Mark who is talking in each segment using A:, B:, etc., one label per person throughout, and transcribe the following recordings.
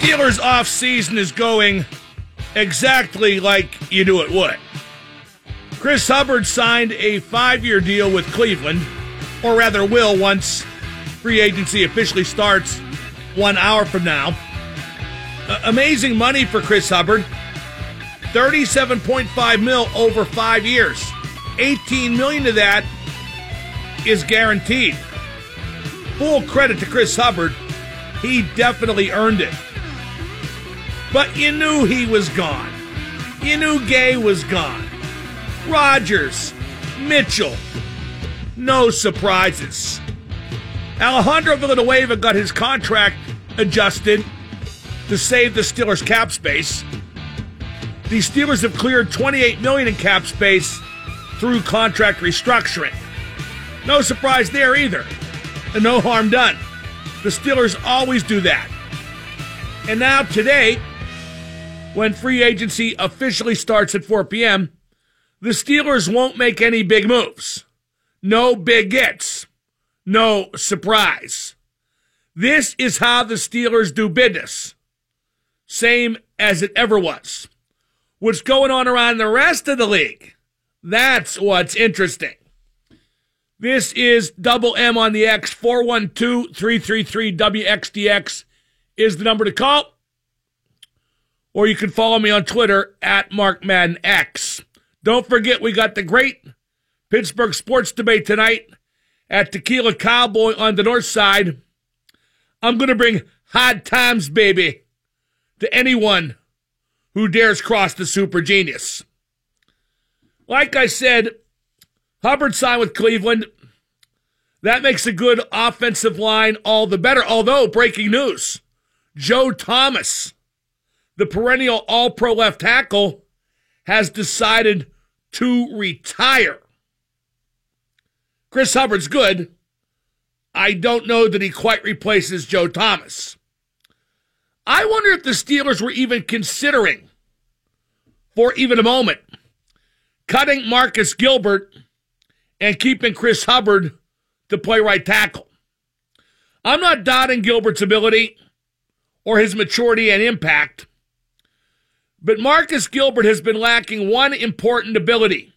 A: Steelers offseason is going exactly like you knew it would. Chris Hubbard signed a five year deal with Cleveland, or rather, will once free agency officially starts one hour from now. Uh, amazing money for Chris Hubbard 37.5 mil over five years. 18 million of that is guaranteed. Full credit to Chris Hubbard. He definitely earned it. But you knew he was gone. You knew Gay was gone. Rogers, Mitchell. No surprises. Alejandro Villanueva got his contract adjusted to save the Steelers cap space. The Steelers have cleared 28 million in cap space through contract restructuring. No surprise there either. And no harm done. The Steelers always do that. And now today, when free agency officially starts at 4 p.m., the Steelers won't make any big moves. No big gets. No surprise. This is how the Steelers do business. Same as it ever was. What's going on around the rest of the league? That's what's interesting. This is Double M on the X. 412 333 WXDX is the number to call. Or you can follow me on Twitter at Mark Madden X. Don't forget, we got the great Pittsburgh sports debate tonight at Tequila Cowboy on the north side. I'm going to bring hard times, baby, to anyone who dares cross the super genius. Like I said, Hubbard signed with Cleveland. That makes a good offensive line all the better. Although, breaking news Joe Thomas, the perennial all pro left tackle, has decided to retire. Chris Hubbard's good. I don't know that he quite replaces Joe Thomas. I wonder if the Steelers were even considering, for even a moment, cutting Marcus Gilbert and keeping Chris Hubbard to play right tackle. I'm not doubting Gilbert's ability or his maturity and impact, but Marcus Gilbert has been lacking one important ability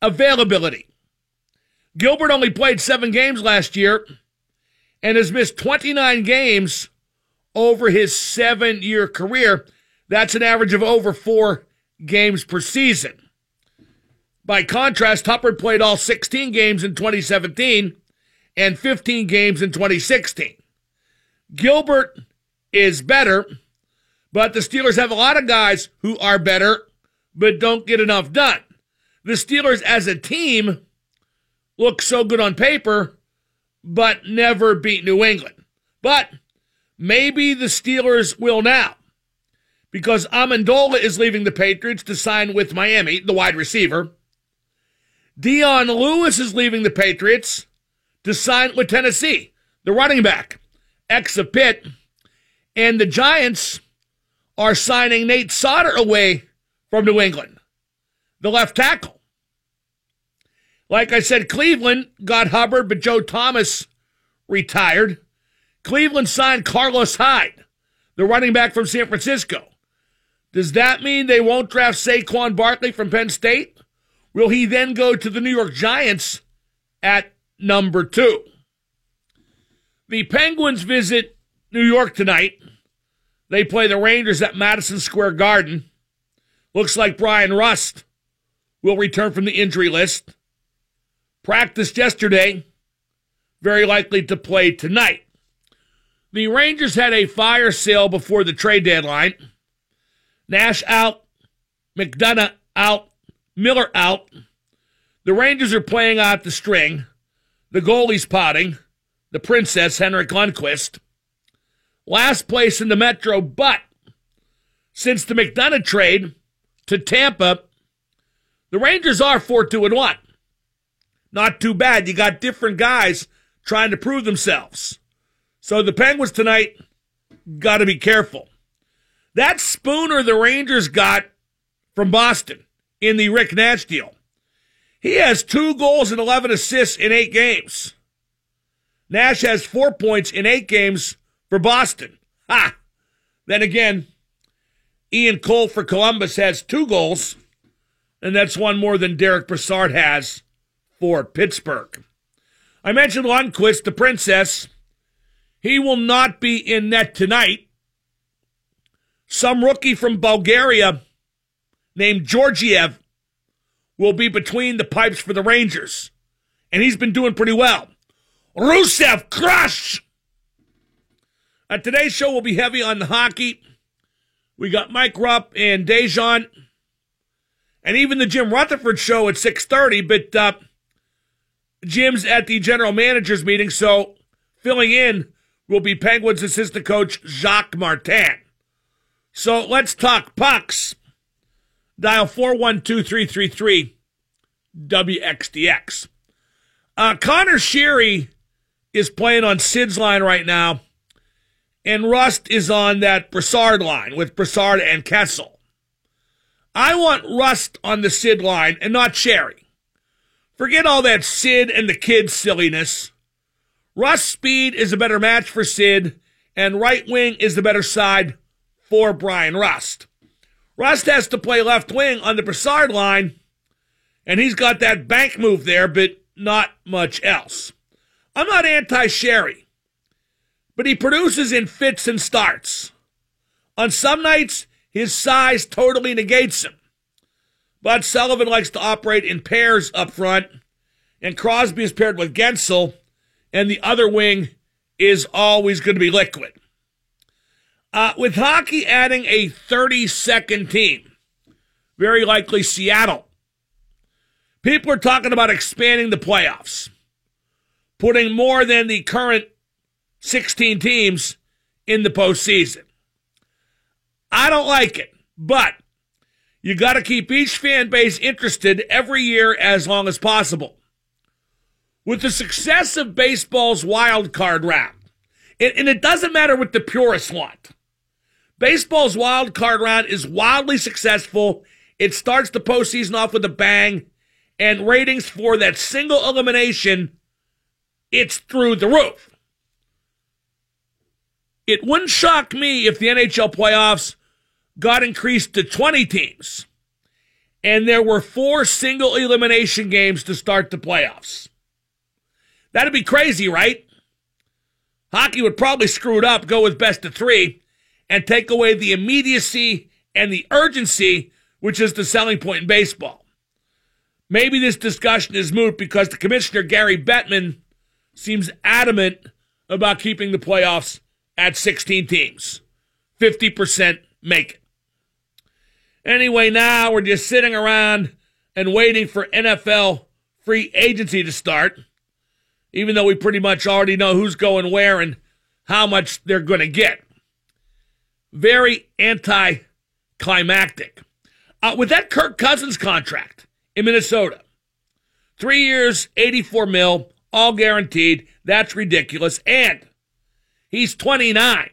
A: availability. Gilbert only played seven games last year and has missed 29 games over his seven year career. That's an average of over four games per season. By contrast, Hubbard played all 16 games in 2017 and 15 games in 2016. Gilbert is better, but the Steelers have a lot of guys who are better but don't get enough done. The Steelers as a team look so good on paper, but never beat New England. But maybe the Steelers will now because Amendola is leaving the Patriots to sign with Miami, the wide receiver. Dion Lewis is leaving the Patriots to sign with Tennessee, the running back, ex of Pitt. And the Giants are signing Nate Solder away from New England, the left tackle. Like I said, Cleveland got Hubbard, but Joe Thomas retired. Cleveland signed Carlos Hyde, the running back from San Francisco. Does that mean they won't draft Saquon Barkley from Penn State? Will he then go to the New York Giants at number two? The Penguins visit New York tonight. They play the Rangers at Madison Square Garden. Looks like Bryan Rust will return from the injury list. Practiced yesterday, very likely to play tonight. The Rangers had a fire sale before the trade deadline. Nash out, McDonough out, Miller out. The Rangers are playing out the string. The goalie's potting. The princess, Henrik Lundqvist. Last place in the Metro, but since the McDonough trade to Tampa, the Rangers are 4 2 and 1. Not too bad. You got different guys trying to prove themselves. So the Penguins tonight got to be careful. That Spooner the Rangers got from Boston in the Rick Nash deal. He has two goals and 11 assists in eight games. Nash has four points in eight games for Boston. Ha! Then again, Ian Cole for Columbus has two goals, and that's one more than Derick Brassard has for Pittsburgh. I mentioned Lundqvist, the princess. He will not be in net tonight. Some rookie from Bulgaria named Georgiev will be between the pipes for the Rangers, and he's been doing pretty well. Rusev, crush! Uh, today's show will be heavy on the hockey. We got Mike Rupp and Dejan, and even the Jim Rutherford show at 6.30, but uh, Jim's at the general manager's meeting, so filling in will be Penguins assistant coach Jacques Martin. So let's talk pucks. Dial 412 WXDX. Uh, Conor Sheary is playing on Sid's line right now, and Rust is on that Brassard line with Brassard and Kessel. I want Rust on the Sid line and not Sheary. Forget all that Sid and the kids silliness. Rust speed is a better match for Sid, and right wing is the better side for Bryan Rust. Rust has to play left wing on the Brassard line, and he's got that bank move there, but not much else. I'm not anti Sheary, but he produces in fits and starts. On some nights, his size totally negates him. But Sullivan likes to operate in pairs up front, and Crosby is paired with Guentzel, and the other wing is always going to be liquid. Uh, with hockey adding a 32nd team, very likely Seattle, people are talking about expanding the playoffs, putting more than the current 16 teams in the postseason. I don't like it, but you got to keep each fan base interested every year as long as possible. With the success of baseball's wild card round, and it doesn't matter what the purists want, baseball's wild card round is wildly successful. It starts the postseason off with a bang, and ratings for that single elimination, it's through the roof. It wouldn't shock me if the NHL playoffs got increased to 20 teams. And there were four single elimination games to start the playoffs. That'd be crazy, right? Hockey would probably screw it up, go with best of three, and take away the immediacy and the urgency, which is the selling point in baseball. Maybe this discussion is moot because the commissioner, Gary Bettman, seems adamant about keeping the playoffs at 16 teams. 50% make it. Anyway, now we're just sitting around and waiting for NFL free agency to start, even though we pretty much already know who's going where and how much they're going to get. Very anticlimactic. Uh, with that Kirk Cousins contract in Minnesota, three years, 84 mil, all guaranteed. That's ridiculous. And he's 29.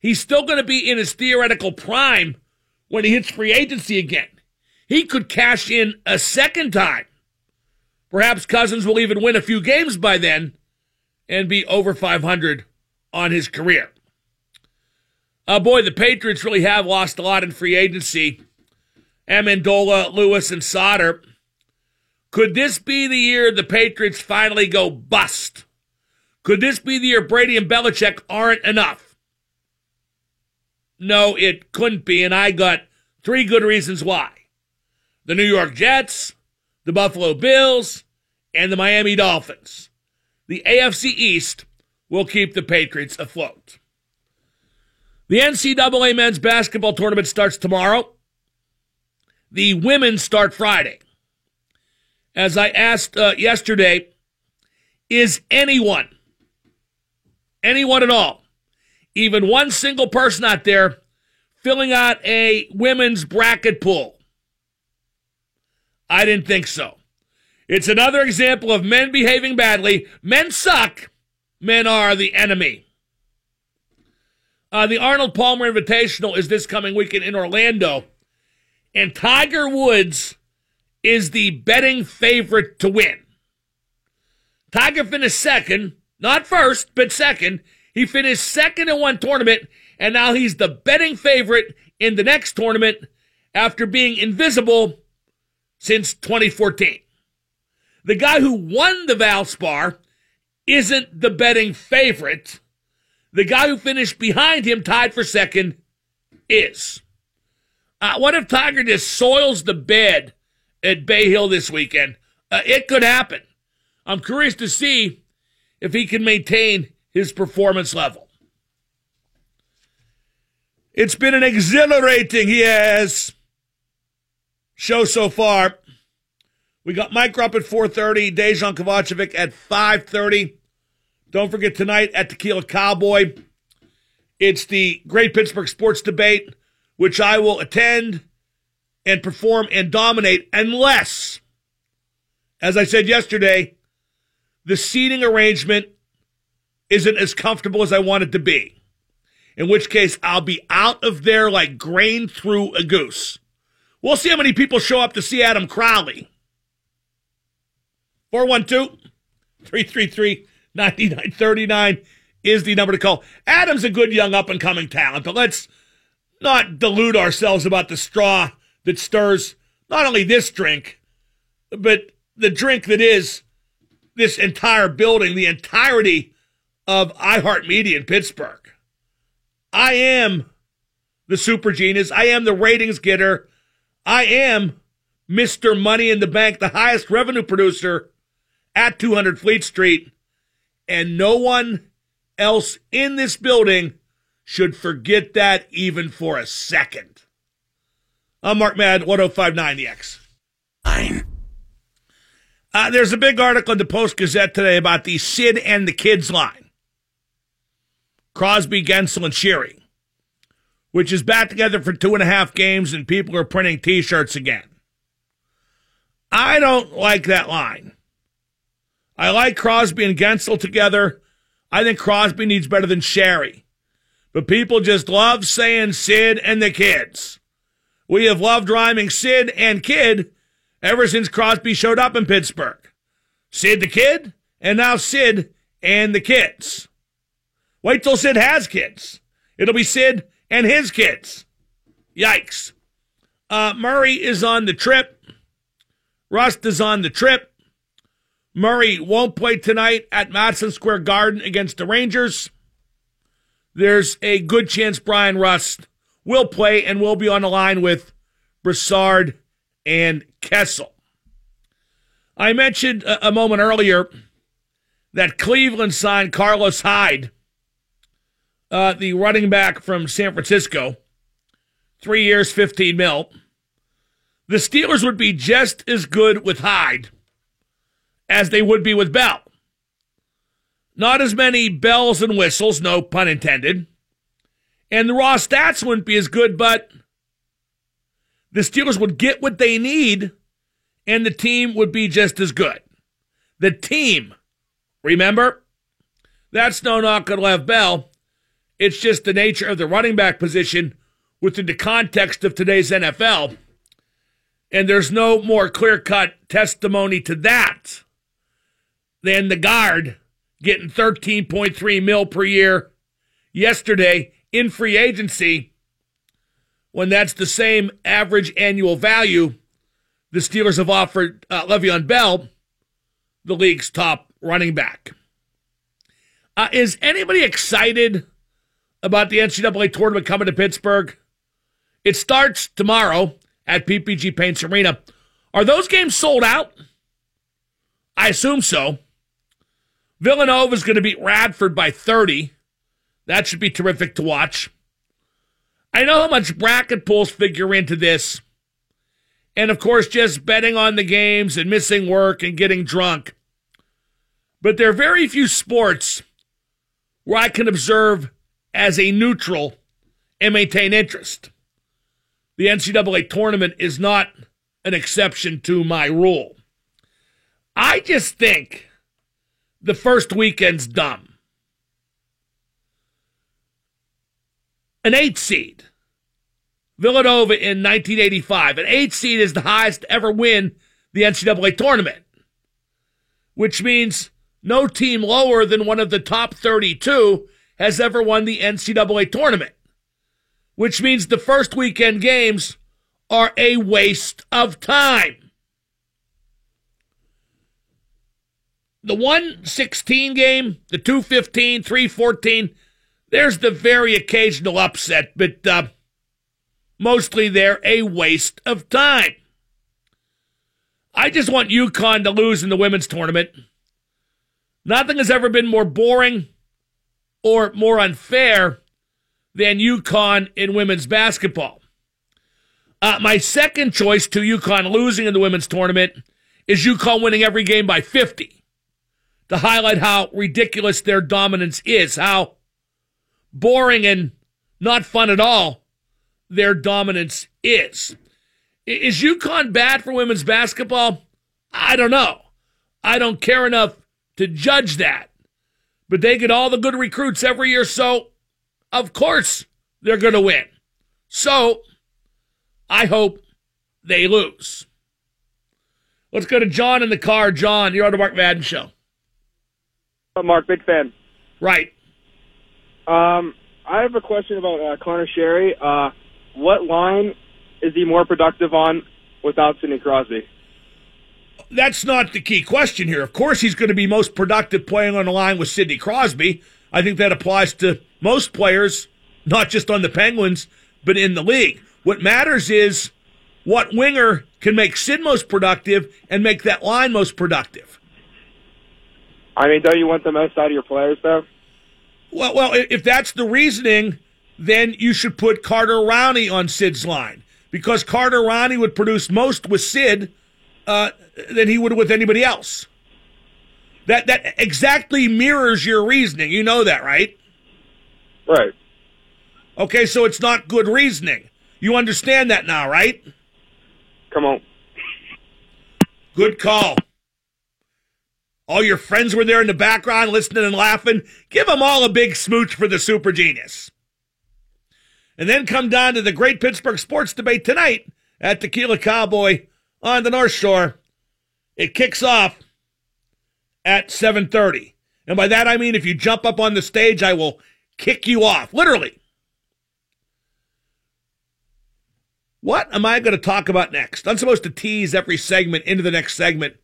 A: He's still going to be in his theoretical prime when he hits free agency again. He could cash in a second time. Perhaps Cousins will even win a few games by then and be over 500 on his career. Uh, boy, the Patriots really have lost a lot in free agency. Amendola, Lewis, and Solder. Could this be the year the Patriots finally go bust? Could this be the year Brady and Belichick aren't enough? No, it couldn't be, and I got three good reasons why. The New York Jets, the Buffalo Bills, and the Miami Dolphins. The AFC East will keep the Patriots afloat. The NCAA men's basketball tournament starts tomorrow. The women start Friday. As I asked uh, yesterday, is anyone, anyone at all, even one single person out there filling out a women's bracket pool. I didn't think so. It's another example of men behaving badly. Men suck. Men are the enemy. Uh, the Arnold Palmer Invitational is this coming weekend in Orlando. And Tiger Woods is the betting favorite to win. Tiger finished second, not first, but second. He finished second in one tournament, and now he's the betting favorite in the next tournament after being invisible since 2014. The guy who won the Valspar isn't the betting favorite. The guy who finished behind him, tied for second, is. Uh, what if Tiger just soils the bed at Bay Hill this weekend? Uh, it could happen. I'm curious to see if he can maintain his performance level. It's been an exhilarating, yes, show so far. We got Mike Rupp at 4.30, Dejan Kovacevic at 5.30. Don't forget tonight at Tequila Cowboy, it's the Great Pittsburgh Sports Debate, which I will attend and perform and dominate unless, as I said yesterday, the seating arrangement isn't as comfortable as I want it to be. In which case, I'll be out of there like grain through a goose. We'll see how many people show up to see Adam Crowley. 412 333 9939 is the number to call. Adam's a good young up and coming talent, but let's not delude ourselves about the straw that stirs not only this drink, but the drink that is this entire building, the entirety of iHeartMedia in Pittsburgh. I am the super genius. I am the ratings getter. I am Mr. Money in the Bank, the highest revenue producer at 200 Fleet Street. And no one else in this building should forget that even for a second. I'm Mark Madden, 1059 The X. Uh, there's a big article in the Post Gazette today about the Sid and the Kids line. Crosby, Guentzel, and Sheary, which is back together for two and a half games, and people are printing t shirts again. I don't like that line. I like Crosby and Guentzel together. I think Crosby needs better than Sheary. But people just love saying Sid and the kids. We have loved rhyming Sid and kid ever since Crosby showed up in Pittsburgh. Sid the kid, and now Sid and the kids. Wait till Sid has kids. It'll be Sid and his kids. Yikes. Uh, Murray is on the trip. Rust is on the trip. Murray won't play tonight at Madison Square Garden against the Rangers. There's a good chance Bryan Rust will play and will be on the line with Brassard and Kessel. I mentioned a moment earlier that Cleveland signed Carlos Hyde uh, the running back from San Francisco, three years, 15 mil. The Steelers would be just as good with Hyde as they would be with Bell. Not as many bells and whistles, no pun intended. And the raw stats wouldn't be as good, but the Steelers would get what they need and the team would be just as good. The team, remember? That's no knock on Lev Bell. It's just the nature of the running back position within the context of today's NFL. And there's no more clear cut testimony to that than the guard getting 13.3 mil per year yesterday in free agency when that's the same average annual value the Steelers have offered uh, Le'Veon Bell, the league's top running back. Uh, is anybody excited about the NCAA tournament coming to Pittsburgh. It starts tomorrow at PPG Paints Arena. Are those games sold out? I assume so. Villanova is going to beat Radford by 30. That should be terrific to watch. I know how much bracket pools figure into this. And of course, just betting on the games and missing work and getting drunk. But there are very few sports where I can observe as a neutral and maintain interest. The NCAA tournament is not an exception to my rule. I just think the first weekend's dumb. An eight seed, Villanova in 1985. An eight seed is the highest to ever win the NCAA tournament, which means no team lower than one of the top 32 has ever won the NCAA tournament. which means the first weekend games are a waste of time. The 116 game, the 215, 314, there's the very occasional upset, but uh, mostly they're a waste of time. I just want UConn to lose in the women's tournament. Nothing has ever been more boring or more unfair than UConn in women's basketball. Uh, my second choice to UConn losing in the women's tournament is UConn winning every game by 50 to highlight how ridiculous their dominance is, how boring and not fun at all their dominance is. Is UConn bad for women's basketball? I don't know. I don't care enough to judge that. But they get all the good recruits every year, so of course they're going to win. So I hope they lose. Let's go to John in the car. John, you're on the Mark Madden Show.
B: Mark, big fan.
A: Right.
B: Um, I have a question about uh, Conor Sheary. Uh, what line is he more productive on without Sidney Crosby?
A: That's not the key question here. Of course, he's going to be most productive playing on the line with Sidney Crosby. I think that applies to most players, not just on the Penguins, but in the league. What matters is what winger can make Sid most productive and make that line most productive.
B: I mean, don't you want the most out of your players, though?
A: Well, well, if that's the reasoning, then you should put Carter Rowney on Sid's line because Carter Rowney would produce most with Sid uh, than he would with anybody else. That that exactly mirrors your reasoning. You know that, right?
B: Right.
A: Okay, so it's not good reasoning. You understand that now, right?
B: Come on.
A: Good call. All your friends were there in the background listening and laughing. Give them all a big smooch for the super genius. And then come down to the great Pittsburgh sports debate tonight at Tequila Cowboy on the North Shore. It kicks off at 7:30. And by that I mean if you jump up on the stage, I will kick you off, literally. What am I going to talk about next? I'm supposed to tease every segment into the next segment.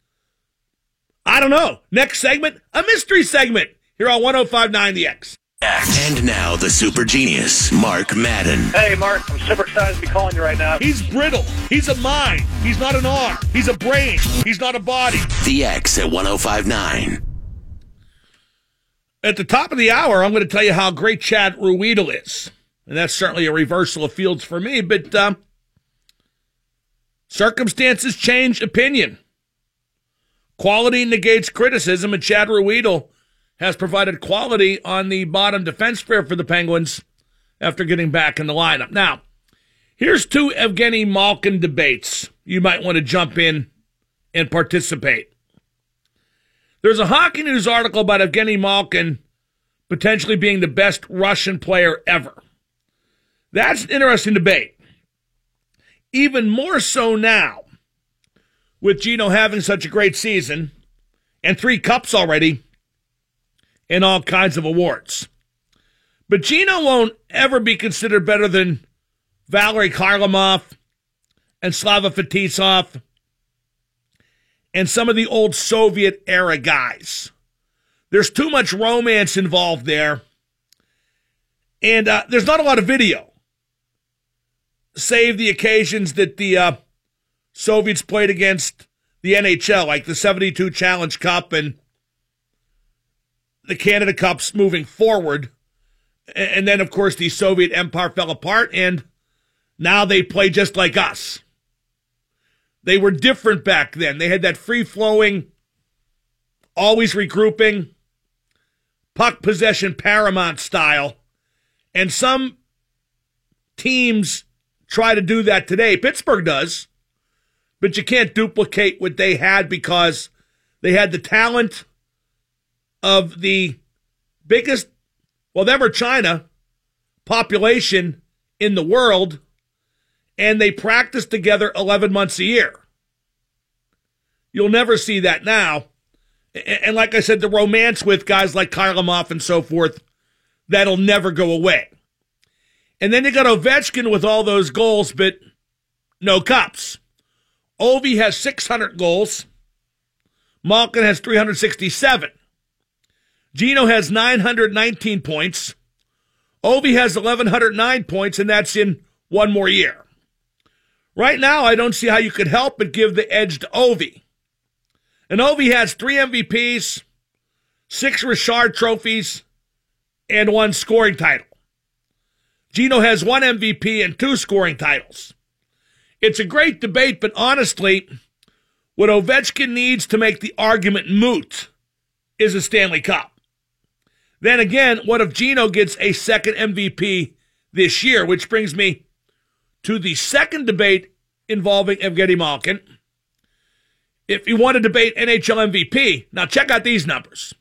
A: I don't know. Next segment, a mystery segment here on 1059 The X.
C: And now the super genius, Mark Madden.
D: Hey, Mark, I'm super excited to be calling you right now.
A: He's brittle. He's a mind. He's not an arm. He's a brain. He's not a body.
C: The X at 1059.
A: At the top of the hour, I'm going to tell you how great Chad Ruhwedel is. And that's certainly a reversal of fields for me, but um, circumstances change opinion. Quality negates criticism, and Chad Ruhwedel has provided quality on the bottom defense pair for the Penguins after getting back in the lineup. Now, here's two Evgeny Malkin debates you might want to jump in and participate. There's a Hockey News article about Evgeny Malkin potentially being the best Russian player ever. That's an interesting debate. Even more so now, with Gino having such a great season and three cups already and all kinds of awards. But Gino won't ever be considered better than Valery Kharlamov and Slava Fetisov and some of the old Soviet era guys. There's too much romance involved there. And uh, there's not a lot of video, save the occasions that the uh, Soviets played against the NHL, like the 72 Challenge Cup and the Canada Cups moving forward. And then, of course, the Soviet Empire fell apart, and now they play just like us. They were different back then. They had that free flowing, always regrouping, puck possession paramount style. And some teams try to do that today. Pittsburgh does, but you can't duplicate what they had because they had the talent of the biggest, well, or China population in the world, and they practice together 11 months a year. You'll never see that now. And like I said, the romance with guys like Kharlamov and so forth, that'll never go away. And then you got Ovechkin with all those goals, but no cups. Ovi has 600 goals. Malkin has 367. Gino has 919 points. Ovi has 1,109 points, and that's in one more year. Right now, I don't see how you could help but give the edge to Ovi. And Ovi has three MVPs, six Richard trophies, and one scoring title. Gino has one MVP and two scoring titles. It's a great debate, but honestly, what Ovechkin needs to make the argument moot is a Stanley Cup. Then again, what if Gino gets a second MVP this year? Which brings me to the second debate involving Evgeny Malkin. If you want to debate NHL MVP, now check out these numbers.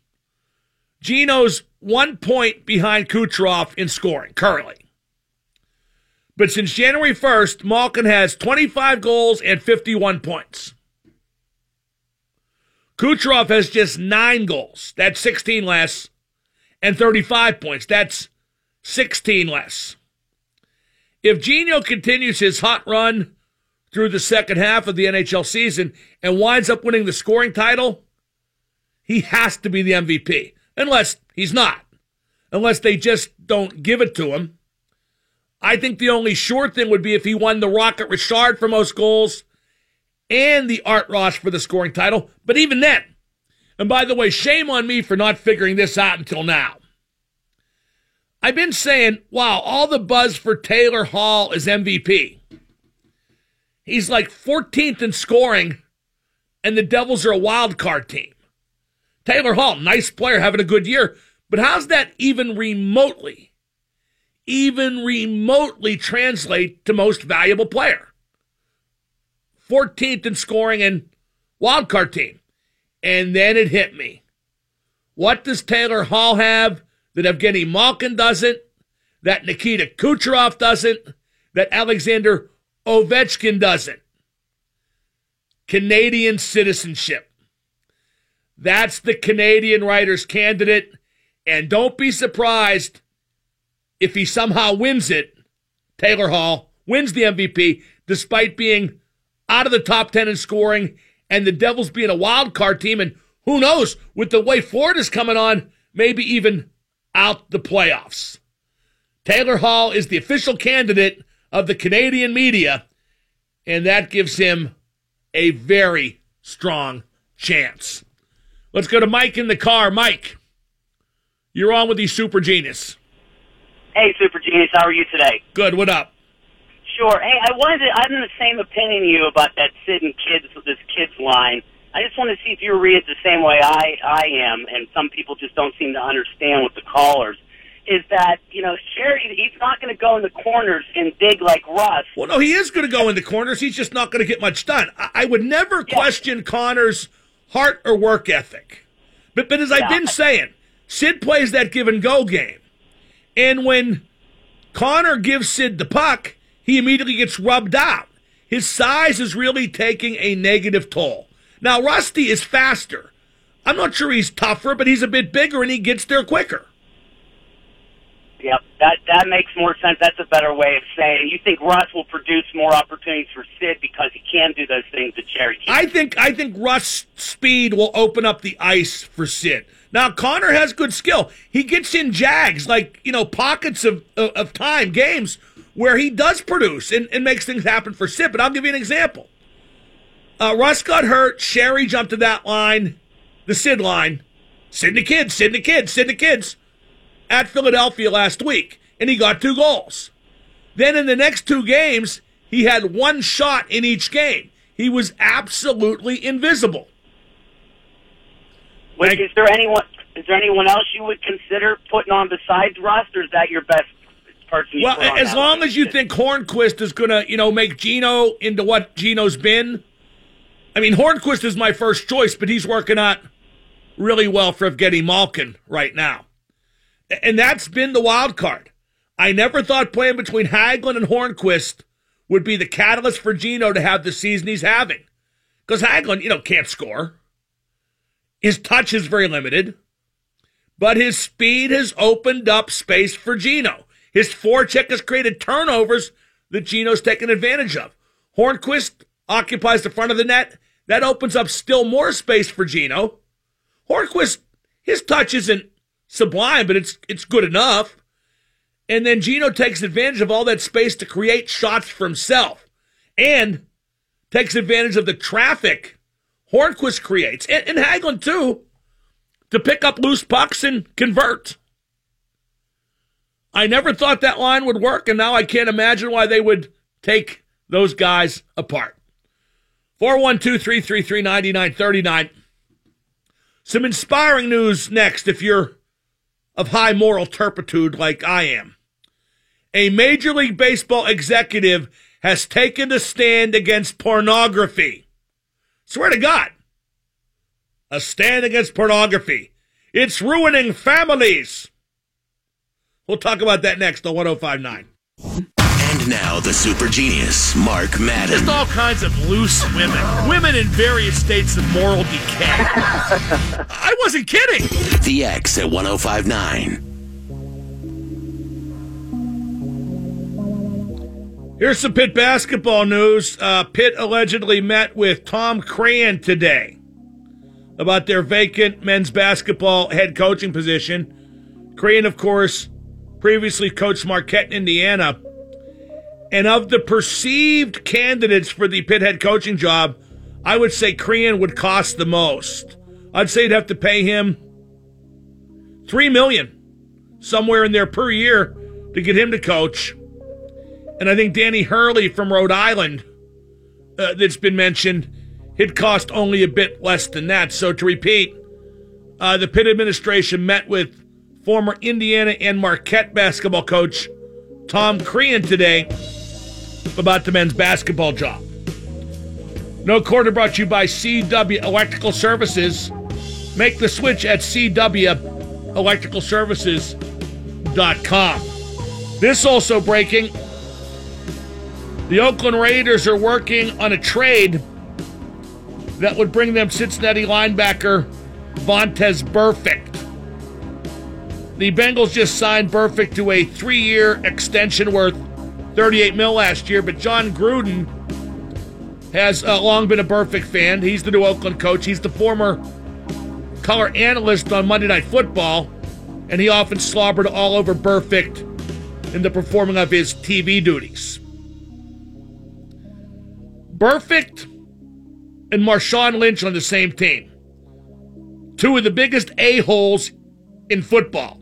A: Gino's one point behind Kucherov in scoring currently. But since January 1st, Malkin has 25 goals and 51 points. Kucherov has just nine goals. That's 16 less. And 35 points. That's 16 less. If Gino continues his hot run through the second half of the NHL season and winds up winning the scoring title, he has to be the MVP. Unless he's not. Unless they just don't give it to him. I think the only sure thing would be if he won the Rocket Richard for most goals and the Art Ross for the scoring title. But even then, and by the way, shame on me for not figuring this out until now. I've been saying, wow, all the buzz for Taylor Hall is MVP. He's like 14th in scoring, and the Devils are a wild card team. Taylor Hall, nice player, having a good year, but how's that even remotely even remotely translate to most valuable player. 14th in scoring and wildcard team. And then it hit me. What does Taylor Hall have that Evgeny Malkin doesn't, that Nikita Kucherov doesn't, that Alexander Ovechkin doesn't? Canadian citizenship. That's the Canadian writer's candidate. And don't be surprised if he somehow wins it, Taylor Hall wins the MVP despite being out of the top 10 in scoring and the Devils being a wild card team. And who knows, with the way Florida's coming on, maybe even out the playoffs. Taylor Hall is the official candidate of the Canadian media, and that gives him a very strong chance. Let's go to Mike in the car. Mike, you're on with the Super Genius.
E: Hey, Super Genius, how are you today?
A: Good. What up?
E: Sure. Hey, I wanted to. I'm in the same opinion you about that Sid and kids this kids line. I just want to see if you read it the same way I I am, and some people just don't seem to understand with the callers. Is that you know Sheary? He's not going to go in the corners and dig like Rust.
A: Well, no, he is going to go in the corners. He's just not going to get much done. I, I would never yeah. question Connor's heart or work ethic, but but as yeah. I've been saying, Sid plays that give and go game. And when Connor gives Sid the puck, he immediately gets rubbed out. His size is really taking a negative toll. Now, Rusty is faster. I'm not sure he's tougher, but he's a bit bigger and he gets there quicker.
E: Yep, that that makes more sense. That's a better way of saying. it. You think Rust will produce more opportunities for Sid because he can do those things that Sheary can.
A: I think I think Rust' speed will open up the ice for Sid. Now Connor has good skill. He gets in jags like you know pockets of of, of time games where he does produce and, and makes things happen for Sid. But I'll give you an example. Uh, Rust got hurt. Sheary jumped to that line, the Sid line. Sid the kids, Sid the kids, Sid the kids at Philadelphia last week, and he got two goals. Then in the next two games, he had one shot in each game. He was absolutely invisible.
E: Wait, is there anyone? Is there anyone else you would consider putting on besides Rust, or is that your best person?
A: Well, as long as you think Hornqvist is going to, you know, make Gino into what Gino's been. I mean, Hornqvist is my first choice, but he's working out really well for Evgeny Malkin right now, and that's been the wild card. I never thought playing between Hagelin and Hornqvist would be the catalyst for Gino to have the season he's having, because Hagelin, you know, can't score. His touch is very limited, but his speed has opened up space for Gino. His forecheck has created turnovers that Geno's taken advantage of. Hornqvist occupies the front of the net. That opens up still more space for Geno. Hornqvist, his touch isn't sublime, but it's it's good enough. And then Gino takes advantage of all that space to create shots for himself and takes advantage of the traffic Hornqvist creates, and, and too, to pick up loose pucks and convert. I never thought that line would work, and now I can't imagine why they would take those guys apart. 412 333 9939. Some inspiring news next if you're of high moral turpitude like I am. A Major League Baseball executive has taken a stand against pornography. Swear to God. A stand against pornography. It's ruining families. We'll talk about that next on 1059.
C: And now the super genius, Mark Madden.
A: Just all kinds of loose women. Women in various states of moral decay. I wasn't kidding.
C: The X at 1059.
A: Here's some Pitt basketball news. Uh, Pitt allegedly met with Tom Crean today about their vacant men's basketball head coaching position. Crean, of course, previously coached Marquette, in Indiana. And of the perceived candidates for the Pitt head coaching job, I would say Crean would cost the most. I'd say you'd have to pay him three million somewhere in there per year to get him to coach. And I think Danny Hurley from Rhode Island, uh, that's been mentioned, it cost only a bit less than that. So to repeat, uh, the Pitt administration met with former Indiana and Marquette basketball coach Tom Crean today about the men's basketball job. No quarter brought to you by CW Electrical Services. Make the switch at CWElectricalServices.com. This also breaking. The Oakland Raiders are working on a trade that would bring them Cincinnati linebacker Vontaze Burfict. The Bengals just signed Burfict to a three-year extension worth 38 mil last year, but Jon Gruden has uh, long been a Burfict fan. He's the new Oakland coach. He's the former color analyst on Monday Night Football, and he often slobbered all over Burfict in the performing of his TV duties. Burfict and Marshawn Lynch on the same team. Two of the biggest a-holes in football.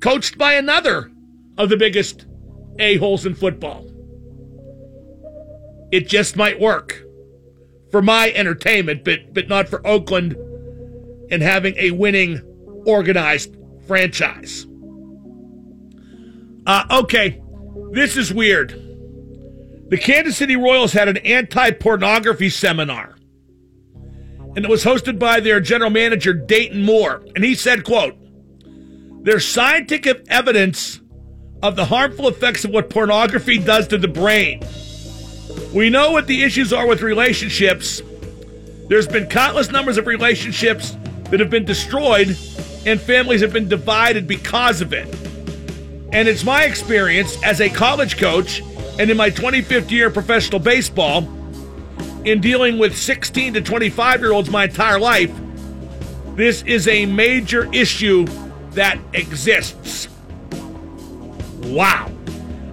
A: Coached by another of the biggest a-holes in football. It just might work for my entertainment, but but not for Oakland and having a winning organized franchise. Uh, okay, this is weird. The Kansas City Royals had an anti pornography seminar. And it was hosted by their general manager, Dayton Moore. And he said, quote, There's scientific evidence of the harmful effects of what pornography does to the brain. We know what the issues are with relationships. There's been countless numbers of relationships that have been destroyed, and families have been divided because of it. And it's my experience as a college coach and in my 25th year of professional baseball, in dealing with 16 to 25 year olds my entire life, this is a major issue that exists. Wow.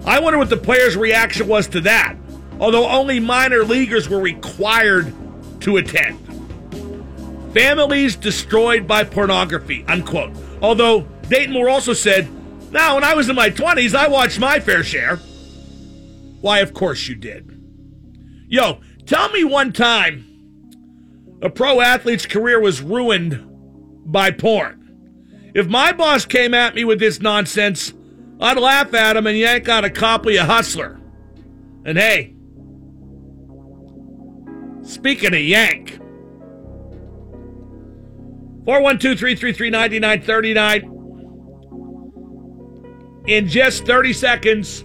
A: I wonder what the players' reaction was to that, although only minor leaguers were required to attend. Families destroyed by pornography, unquote. Although Dayton Moore also said, now, when I was in my 20s, I watched my fair share. Why, of course you did. Yo, tell me one time a pro athlete's career was ruined by porn. If my boss came at me with this nonsense, I'd laugh at him and yank out a copy of Hustler. And hey, speaking of yank, 412 In just 30 seconds,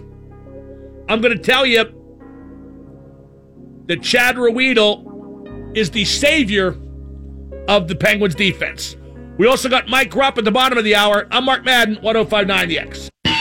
A: I'm going to tell you that Chad Ruhwedel is the savior of the Penguins defense. We also got Mike Rupp at the bottom of the hour. I'm Mark Madden, 1059 The X.